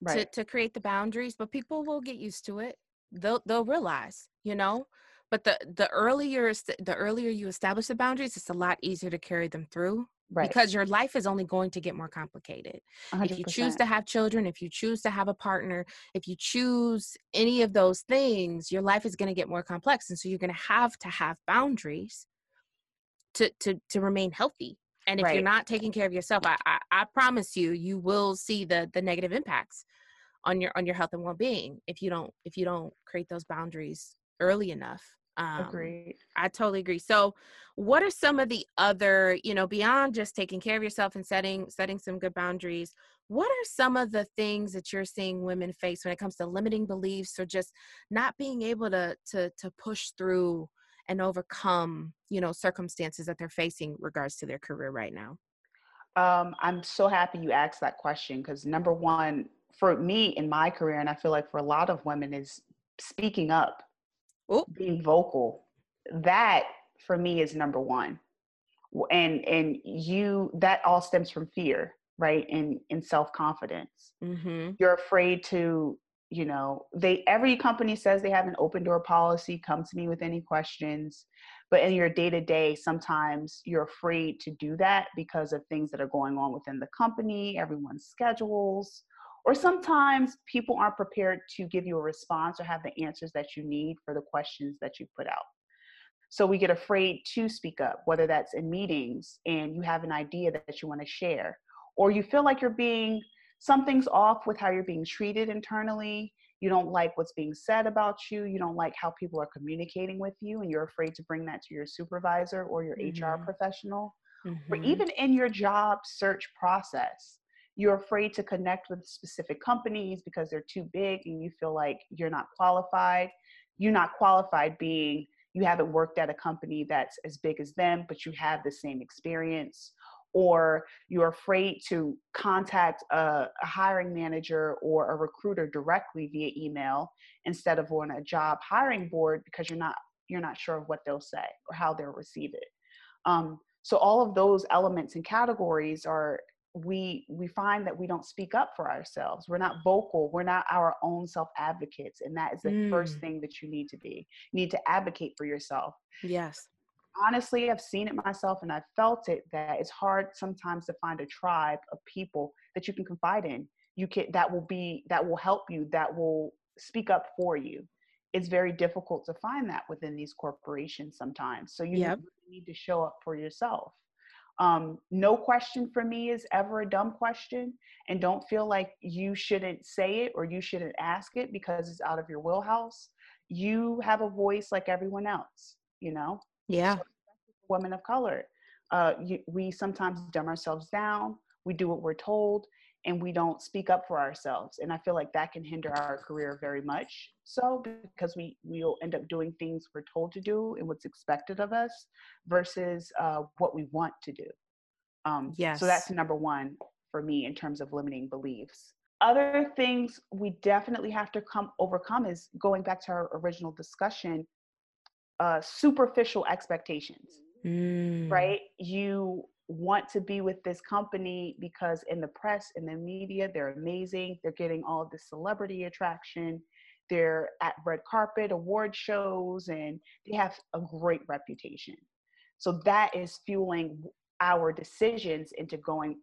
S2: Right.
S1: to to create the boundaries, but people will get used to it. They'll they'll realize, you know. But the the earlier the earlier you establish the boundaries, it's a lot easier to carry them through right. because your life is only going to get more complicated 100%. if you choose to have children if you choose to have a partner if you choose any of those things your life is going to get more complex and so you're going to have to have boundaries to to to remain healthy and if right. you're not taking care of yourself I, I, I promise you you will see the the negative impacts on your on your health and well-being if you don't if you don't create those boundaries early enough
S2: um, agree
S1: i totally agree. So what are some of the other you know beyond just taking care of yourself and setting setting some good boundaries what are some of the things that you're seeing women face when it comes to limiting beliefs or just not being able to to to push through and overcome you know circumstances that they're facing regards to their career right now?
S2: Um, i'm so happy you asked that question because number one for me in my career and i feel like for a lot of women is speaking up Ooh. being vocal that for me is number one and and you that all stems from fear right and in self-confidence mm-hmm. you're afraid to you know they every company says they have an open door policy come to me with any questions but in your day to day sometimes you're afraid to do that because of things that are going on within the company everyone's schedules or sometimes people aren't prepared to give you a response or have the answers that you need for the questions that you put out so we get afraid to speak up whether that's in meetings and you have an idea that you want to share or you feel like you're being something's off with how you're being treated internally. You don't like what's being said about you. You don't like how people are communicating with you, and you're afraid to bring that to your supervisor or your mm-hmm. HR professional. Mm-hmm. Or even in your job search process, you're afraid to connect with specific companies because they're too big and you feel like you're not qualified. You're not qualified being you haven't worked at a company that's as big as them, but you have the same experience or you're afraid to contact a, a, hiring manager or a recruiter directly via email instead of on a job hiring board because you're not you're not sure of what they'll say or how they'll receive it um, so all of those elements and categories are we we find that we don't speak up for ourselves we're not vocal we're not our own self advocates and that is the mm. first thing that you need to be you need to advocate for yourself
S1: yes
S2: honestly, I've seen it myself and I've felt it that it's hard sometimes to find a tribe of people that you can confide in. You can that will be that will help you, that will speak up for you. It's very difficult to find that within these corporations sometimes. So you yep. need to show up for yourself. Um, no question for me is ever a dumb question, and don't feel like you shouldn't say it or you shouldn't ask it because it's out of your wheelhouse. You have a voice like everyone else, you know?
S1: Yeah. So
S2: women of color. Uh, you, we sometimes dumb ourselves down. We do what we're told, and we don't speak up for ourselves. And I feel like that can hinder our career very much. So because we we'll end up doing things we're told to do and what's expected of us, versus uh, what we want to do. Um, yes. So that's number one for me in terms of limiting beliefs. Other things we definitely have to come overcome is going back to our original discussion uh, superficial expectations, mm. right? You want to be with this company because in the press, in the media, they're amazing. They're getting all this celebrity attraction. They're at red carpet award shows and they have a great reputation. So that is fueling our decisions into going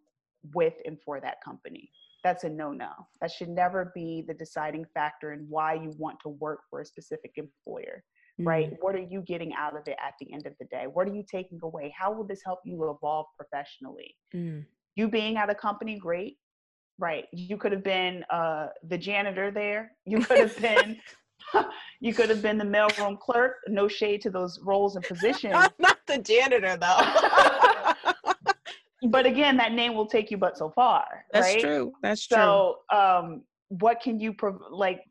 S2: with and for that company. That's a no no. That should never be the deciding factor in why you want to work for a specific employer right? Mm-hmm. What are you getting out of it at the end of the day? What are you taking away? How will this help you evolve professionally? Mm. You being at a company, great, right? You could have been uh, the janitor there. You could have been. you could have been the mailroom clerk. No shade to those roles and positions.
S1: Not the janitor, though.
S2: but again, that name will take you but so far.
S1: That's
S2: right?
S1: true. That's true.
S2: So, um, what can you prov- like?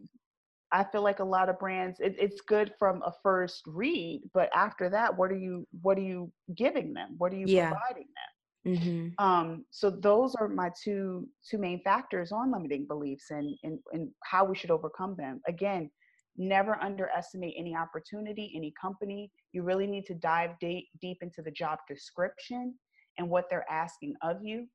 S2: I feel like a lot of brands it, it's good from a first read, but after that, what are you what are you giving them? What are you yeah. providing them? Mm-hmm. Um, so those are my two two main factors on limiting beliefs and, and and how we should overcome them. Again, never underestimate any opportunity, any company. You really need to dive deep deep into the job description and what they're asking of you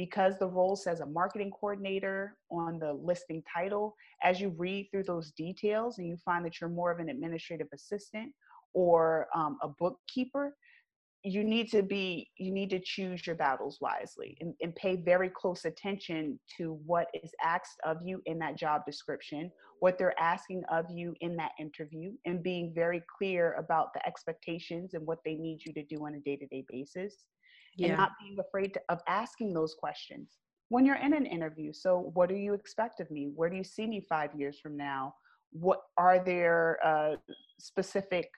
S2: because the role says a marketing coordinator on the listing title, as you read through those details and you find that you're more of an administrative assistant or um, a bookkeeper, you need to be you need to choose your battles wisely and, and, pay very close attention to what is asked of you in that job description what they're asking of you in that interview and being very clear about the expectations and what they need you to do on a day-to-day basis yeah. and not being afraid to, of asking those questions when you're in an interview so what do you expect of me where do you see me five years from now what are there uh, specific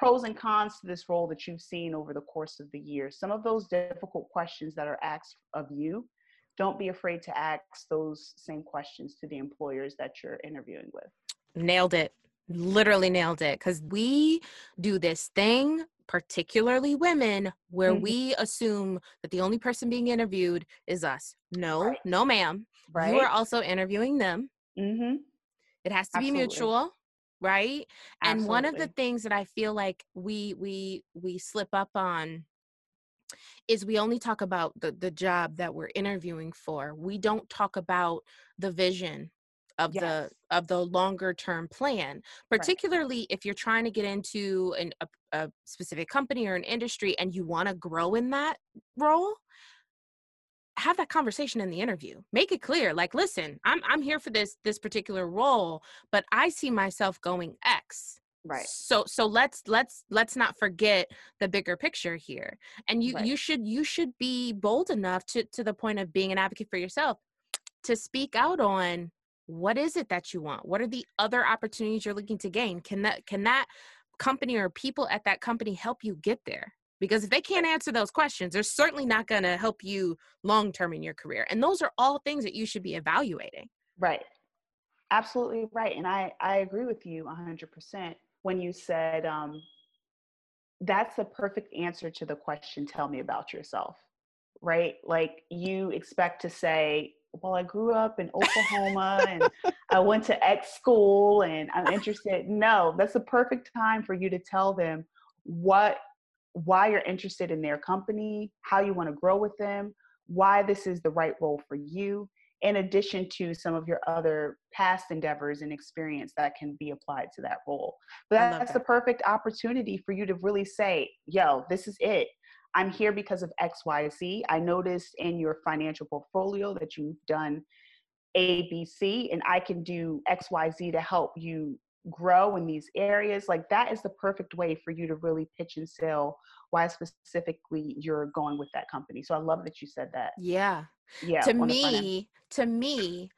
S2: pros and cons to this role that you've seen over the course of the year. Some of those difficult questions that are asked of you, don't be afraid to ask those same questions to the employers that you're interviewing with.
S1: Nailed it. Literally nailed it. Because we do this thing, particularly women, where mm-hmm. we assume that the only person being interviewed is us. No, right. no, ma'am. Right. You are also interviewing them. Mm-hmm. It has to Absolutely. be mutual right Absolutely. and one of the things that i feel like we we we slip up on is we only talk about the the job that we're interviewing for we don't talk about the vision of yes. the of the longer term plan particularly right. if you're trying to get into an, a, a specific company or an industry and you want to grow in that role have that conversation in the interview make it clear like listen i'm i'm here for this this particular role but i see myself going x
S2: right
S1: so so let's let's let's not forget the bigger picture here and you right. you should you should be bold enough to to the point of being an advocate for yourself to speak out on what is it that you want? What are the other opportunities you're looking to gain? Can that can that company or people at that company help you get there? Because if they can't answer those questions they're certainly not going to help you long term in your career and those are all things that you should be evaluating.
S2: Right. Absolutely right and i i agree with you 100% when you said um that's the perfect answer to the question tell me about yourself right? Like you expect to say well i grew up in oklahoma and i went to x school and i'm interested no that's the perfect time for you to tell them what why you're interested in their company, how you want to grow with them, why this is the right role for you, in addition to some of your other past endeavors and experience that can be applied to that role. But that's that. the perfect opportunity for you to really say, yo, this is it. I'm here because of XYZ. I noticed in your financial portfolio that you've done ABC, and I can do XYZ to help you grow in these areas. Like that is the perfect way for you to really pitch and sell why specifically you're going with that company. So i love that you said that.
S1: Yeah. Yeah to me to me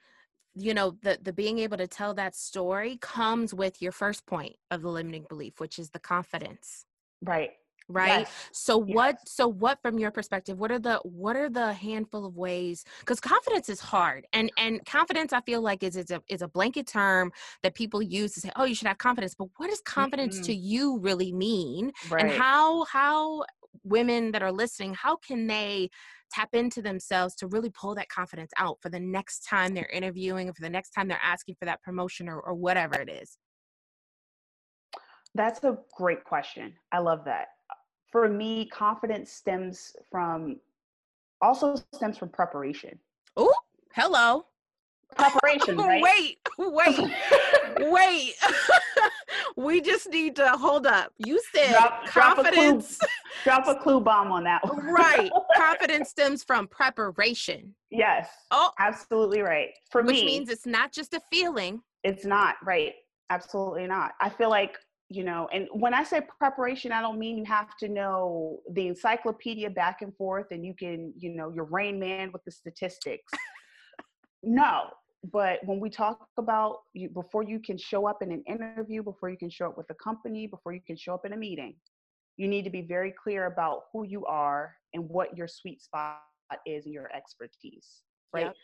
S1: you know the the being able to tell that story comes with your first point of the limiting belief which is the confidence.
S2: Right
S1: right yes. so yes. what so what from your perspective what are the what are the handful of ways because confidence is hard and and confidence i feel like is is a is a blanket term that people use to say oh you should have confidence but what does confidence mm-hmm. to you really mean right. and how how women that are listening how can they tap into themselves to really pull that confidence out for the next time they're interviewing or for the next time they're asking for that promotion or, or whatever it is
S2: that's a great question i love that for me, confidence stems from also stems from preparation.
S1: Oh, hello.
S2: Preparation, right?
S1: wait, wait, wait. we just need to hold up. You said drop, confidence.
S2: Drop a, clue, drop a clue bomb on that
S1: one. right. Confidence stems from preparation.
S2: Yes. Oh, absolutely right.
S1: For which me, which means it's not just a feeling.
S2: It's not right. Absolutely not. I feel like you know and when i say preparation i don't mean you have to know the encyclopedia back and forth and you can you know you're rain man with the statistics no but when we talk about you before you can show up in an interview before you can show up with a company before you can show up in a meeting you need to be very clear about who you are and what your sweet spot is and your expertise right yep.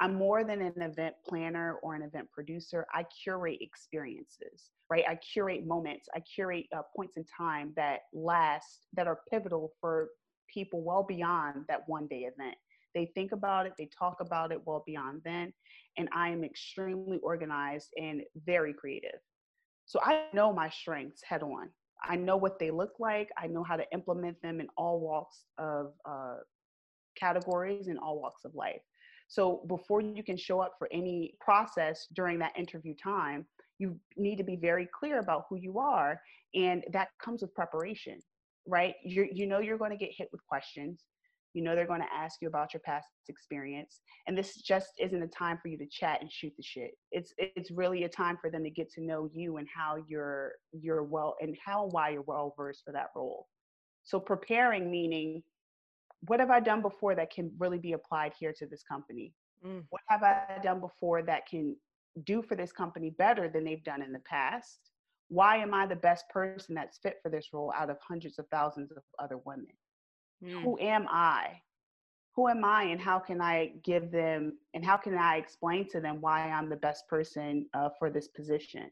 S2: I'm more than an event planner or an event producer. I curate experiences, right? I curate moments. I curate uh, points in time that last, that are pivotal for people well beyond that one day event. They think about it, they talk about it well beyond then. And I am extremely organized and very creative. So I know my strengths head on. I know what they look like. I know how to implement them in all walks of uh, categories and all walks of life. So before you can show up for any process during that interview time, you need to be very clear about who you are. And that comes with preparation. right? You you know you're going to get hit with questions. You know they're going to ask you about your past experience, and this just isn't a time for you to chat and shoot the shit. It's it's really a time for them to get to know you and how you're you're well and how and why you're well versed for that role. So preparing meaning, what have I done before that can really be applied here to this company? Mm. What have I done before that can do for this company better than they've done in the past? Why am I the best person that's fit for this role out of hundreds of thousands of other women? Mm. Who am I? Who am I, and how can I give them, and how can I explain to them why I'm the best person uh, for this position?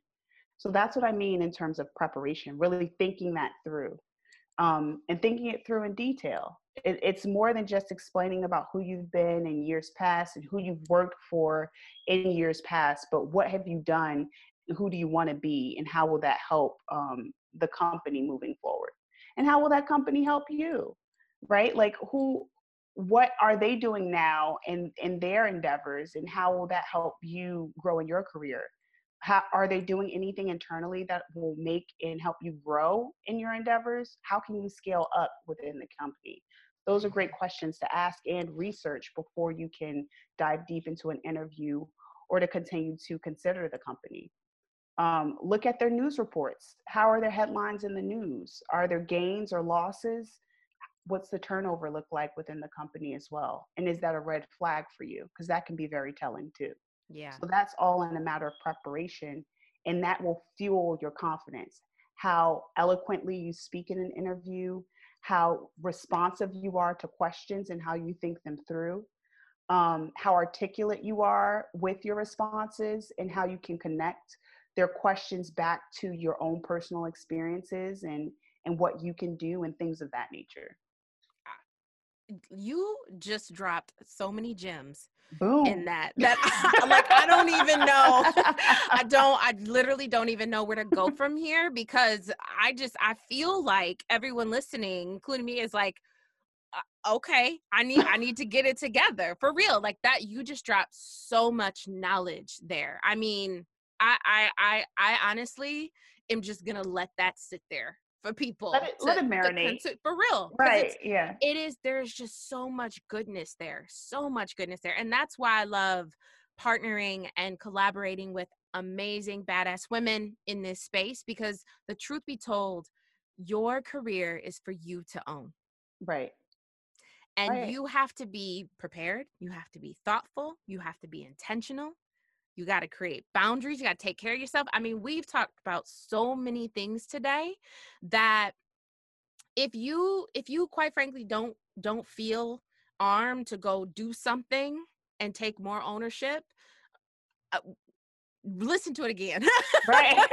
S2: So that's what I mean in terms of preparation, really thinking that through um, and thinking it through in detail. It, it's more than just explaining about who you've been in years past and who you've worked for in years past, but what have you done? Who do you want to be? And how will that help um, the company moving forward? And how will that company help you? Right? Like, who, what are they doing now in, in their endeavors? And how will that help you grow in your career? how, are they doing anything internally that will make and help you grow in your endeavors how can you scale up within the company those are great questions to ask and research before you can dive deep into an interview or to continue to consider the company um, look at their news reports how are their headlines in the news are there gains or losses what's the turnover look like within the company as well and is that a red flag for you because that can be very telling too
S1: yeah.
S2: So that's all in a matter of preparation. And that will fuel your confidence. How eloquently you speak in an interview, how responsive you are to questions and how you think them through, um, how articulate you are with your responses, and how you can connect their questions back to your own personal experiences and, and what you can do and things of that nature.
S1: You just dropped so many gems
S2: Boom.
S1: in that that I, like I don't even know. I don't I literally don't even know where to go from here because I just I feel like everyone listening including me is like uh, okay I need I need to get it together. For real like that you just dropped so much knowledge there. I mean I I I I honestly am just going to let that sit there for people.
S2: Let it, to, let it marinate.
S1: To, for real.
S2: Right. Yeah.
S1: It is, there's just so much goodness there. So much goodness there. And that's why I love partnering and collaborating with amazing, badass women in this space because the truth be told, your career is for you to own.
S2: Right.
S1: And right. you have to be prepared. You have to be thoughtful. You have to be intentional you got to create boundaries you got to take care of yourself. I mean we've talked about so many things today that if you if you quite frankly don't don't feel armed to go do something and take more ownership uh, listen to it again.
S2: Right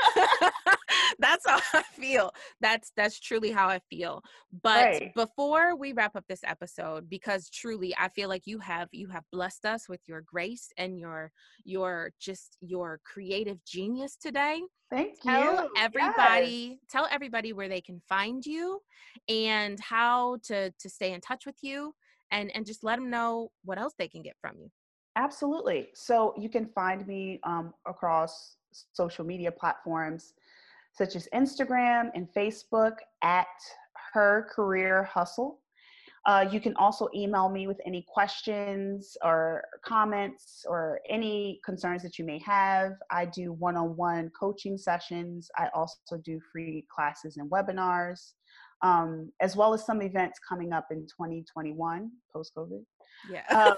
S1: that's how I feel. That's that's truly how I feel. But right. before we wrap up this episode, because truly I feel like you have you have blessed us with your grace and your your just your creative genius today.
S2: Thank
S1: tell
S2: you.
S1: everybody yes. tell everybody where they can find you and how to to stay in touch with you and and just let them know what else they can get from you.
S2: Absolutely. So you can find me um, across social media platforms such as Instagram and Facebook at Her Career Hustle. Uh, you can also email me with any questions or comments or any concerns that you may have. I do one on one coaching sessions. I also do free classes and webinars, um, as well as some events coming up in 2021 post COVID.
S1: Yeah. Uh,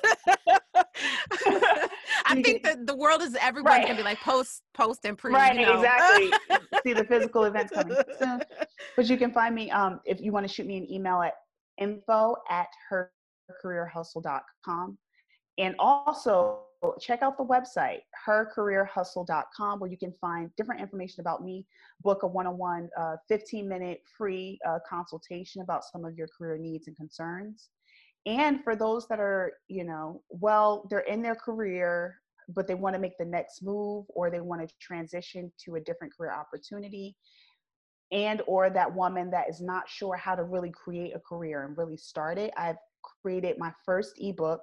S1: I think that the world is everyone's right. gonna be like post, post, and pre.
S2: Right,
S1: you know?
S2: exactly. See the physical events coming soon. But you can find me um, if you want to shoot me an email at info at hercareerhustle.com. And also check out the website, hercareerhustle.com, where you can find different information about me, book a one-on-one uh, 15 minute free uh, consultation about some of your career needs and concerns and for those that are you know well they're in their career but they want to make the next move or they want to transition to a different career opportunity and or that woman that is not sure how to really create a career and really start it i've created my first ebook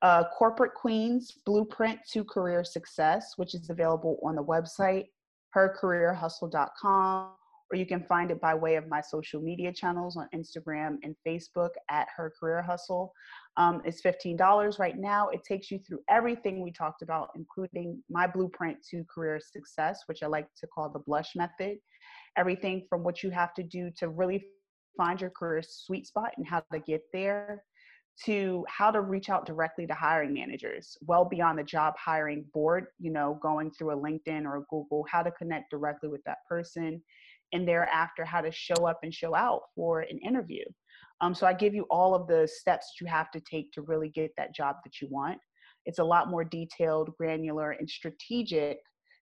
S2: uh, corporate queens blueprint to career success which is available on the website hercareerhustle.com or you can find it by way of my social media channels on Instagram and Facebook at Her Career Hustle. Um, it's $15 right now. It takes you through everything we talked about, including my blueprint to career success, which I like to call the blush method. Everything from what you have to do to really find your career sweet spot and how to get there to how to reach out directly to hiring managers well beyond the job hiring board you know going through a linkedin or a google how to connect directly with that person and thereafter how to show up and show out for an interview um, so i give you all of the steps that you have to take to really get that job that you want it's a lot more detailed granular and strategic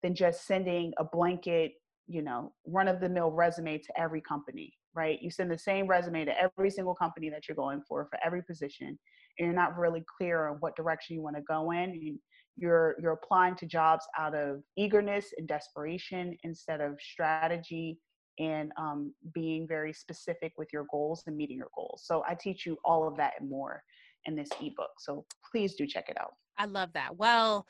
S2: than just sending a blanket you know run of the mill resume to every company right? You send the same resume to every single company that you're going for, for every position, and you're not really clear on what direction you want to go in. You're you're applying to jobs out of eagerness and desperation instead of strategy and um, being very specific with your goals and meeting your goals. So I teach you all of that and more in this ebook. So please do check it out.
S1: I love that. Well,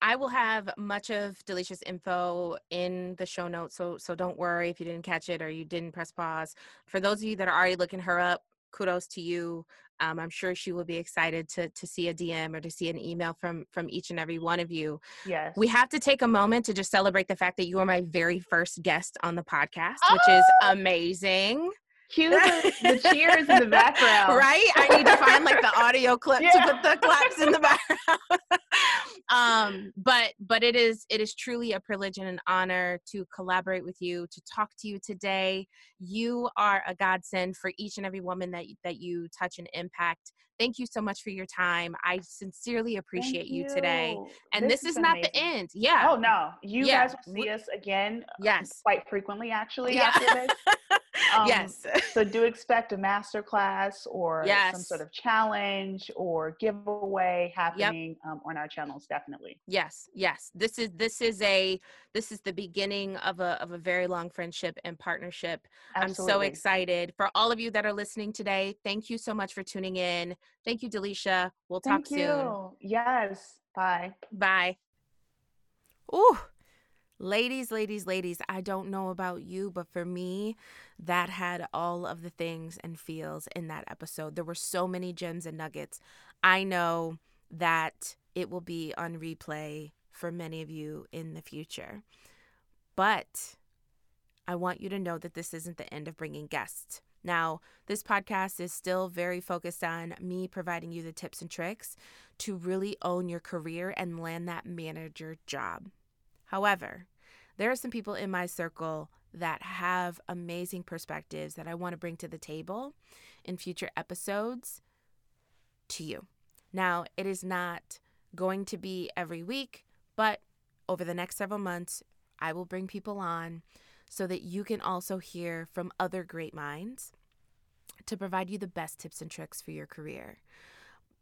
S1: I will have much of Delisha's info in the show notes, so so don't worry if you didn't catch it or you didn't press pause. For those of you that are already looking her up, kudos to you. Um, I'm sure she will be excited to to see a DM or to see an email from from each and every one of you.
S2: Yes,
S1: we have to take a moment to just celebrate the fact that you are my very first guest on the podcast, oh! which is oh! amazing.
S2: Cue the, the cheers in the background.
S1: Right? I need to find like the audio clip yeah. to put the claps in the background. Um, but but it is it is truly a privilege and an honor to collaborate with you, to talk to you today. You are a godsend for each and every woman that that you touch and impact. Thank you so much for your time. I sincerely appreciate you. you. today. And this, this is not the end. Yeah.
S2: Oh no. You yeah. guys will see us again. Uh,
S1: yes.
S2: Quite frequently actually yeah. after this.
S1: Um, yes.
S2: so do expect a master class or yes. some sort of challenge or giveaway happening yep. um, on our channels. Definitely.
S1: Yes. Yes. This is this is a this is the beginning of a of a very long friendship and partnership. Absolutely. I'm so excited for all of you that are listening today. Thank you so much for tuning in. Thank you, Delisha. We'll talk
S2: Thank you.
S1: soon.
S2: Yes. Bye.
S1: Bye. Ooh. Ladies, ladies, ladies, I don't know about you, but for me, that had all of the things and feels in that episode. There were so many gems and nuggets. I know that it will be on replay for many of you in the future. But I want you to know that this isn't the end of bringing guests. Now, this podcast is still very focused on me providing you the tips and tricks to really own your career and land that manager job. However, there are some people in my circle that have amazing perspectives that I want to bring to the table in future episodes to you. Now, it is not going to be every week, but over the next several months, I will bring people on so that you can also hear from other great minds to provide you the best tips and tricks for your career.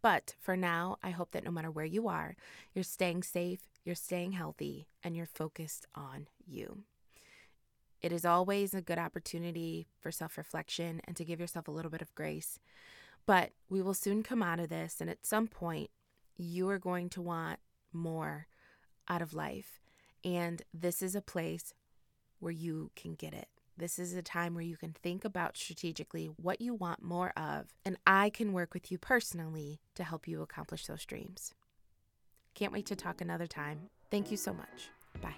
S1: But for now, I hope that no matter where you are, you're staying safe, you're staying healthy, and you're focused on you. It is always a good opportunity for self reflection and to give yourself a little bit of grace. But we will soon come out of this, and at some point, you are going to want more out of life. And this is a place where you can get it. This is a time where you can think about strategically what you want more of, and I can work with you personally to help you accomplish those dreams. Can't wait to talk another time. Thank you so much. Bye.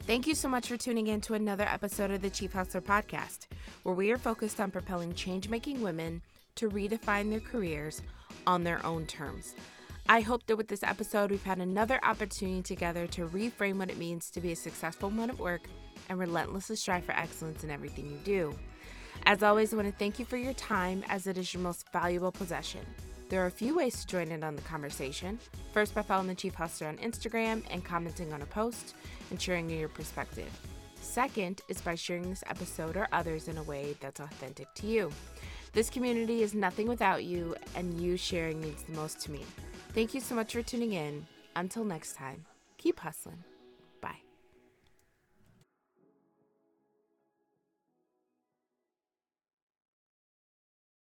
S1: Thank you so much for tuning in to another episode of the Chief Hustlher Podcast, where we are focused on propelling change making women to redefine their careers on their own terms. I hope that with this episode, we've had another opportunity together to reframe what it means to be a successful woman at work and relentlessly strive for excellence in everything you do. As always, I want to thank you for your time as it is your most valuable possession. There are a few ways to join in on the conversation. First, by following the Chief Hustlher on Instagram and commenting on a post and sharing your perspective. Second is by sharing this episode or others in a way that's authentic to you. This community is nothing without you, and you sharing means the most to me. Thank you so much for tuning in. Until next time, keep hustling.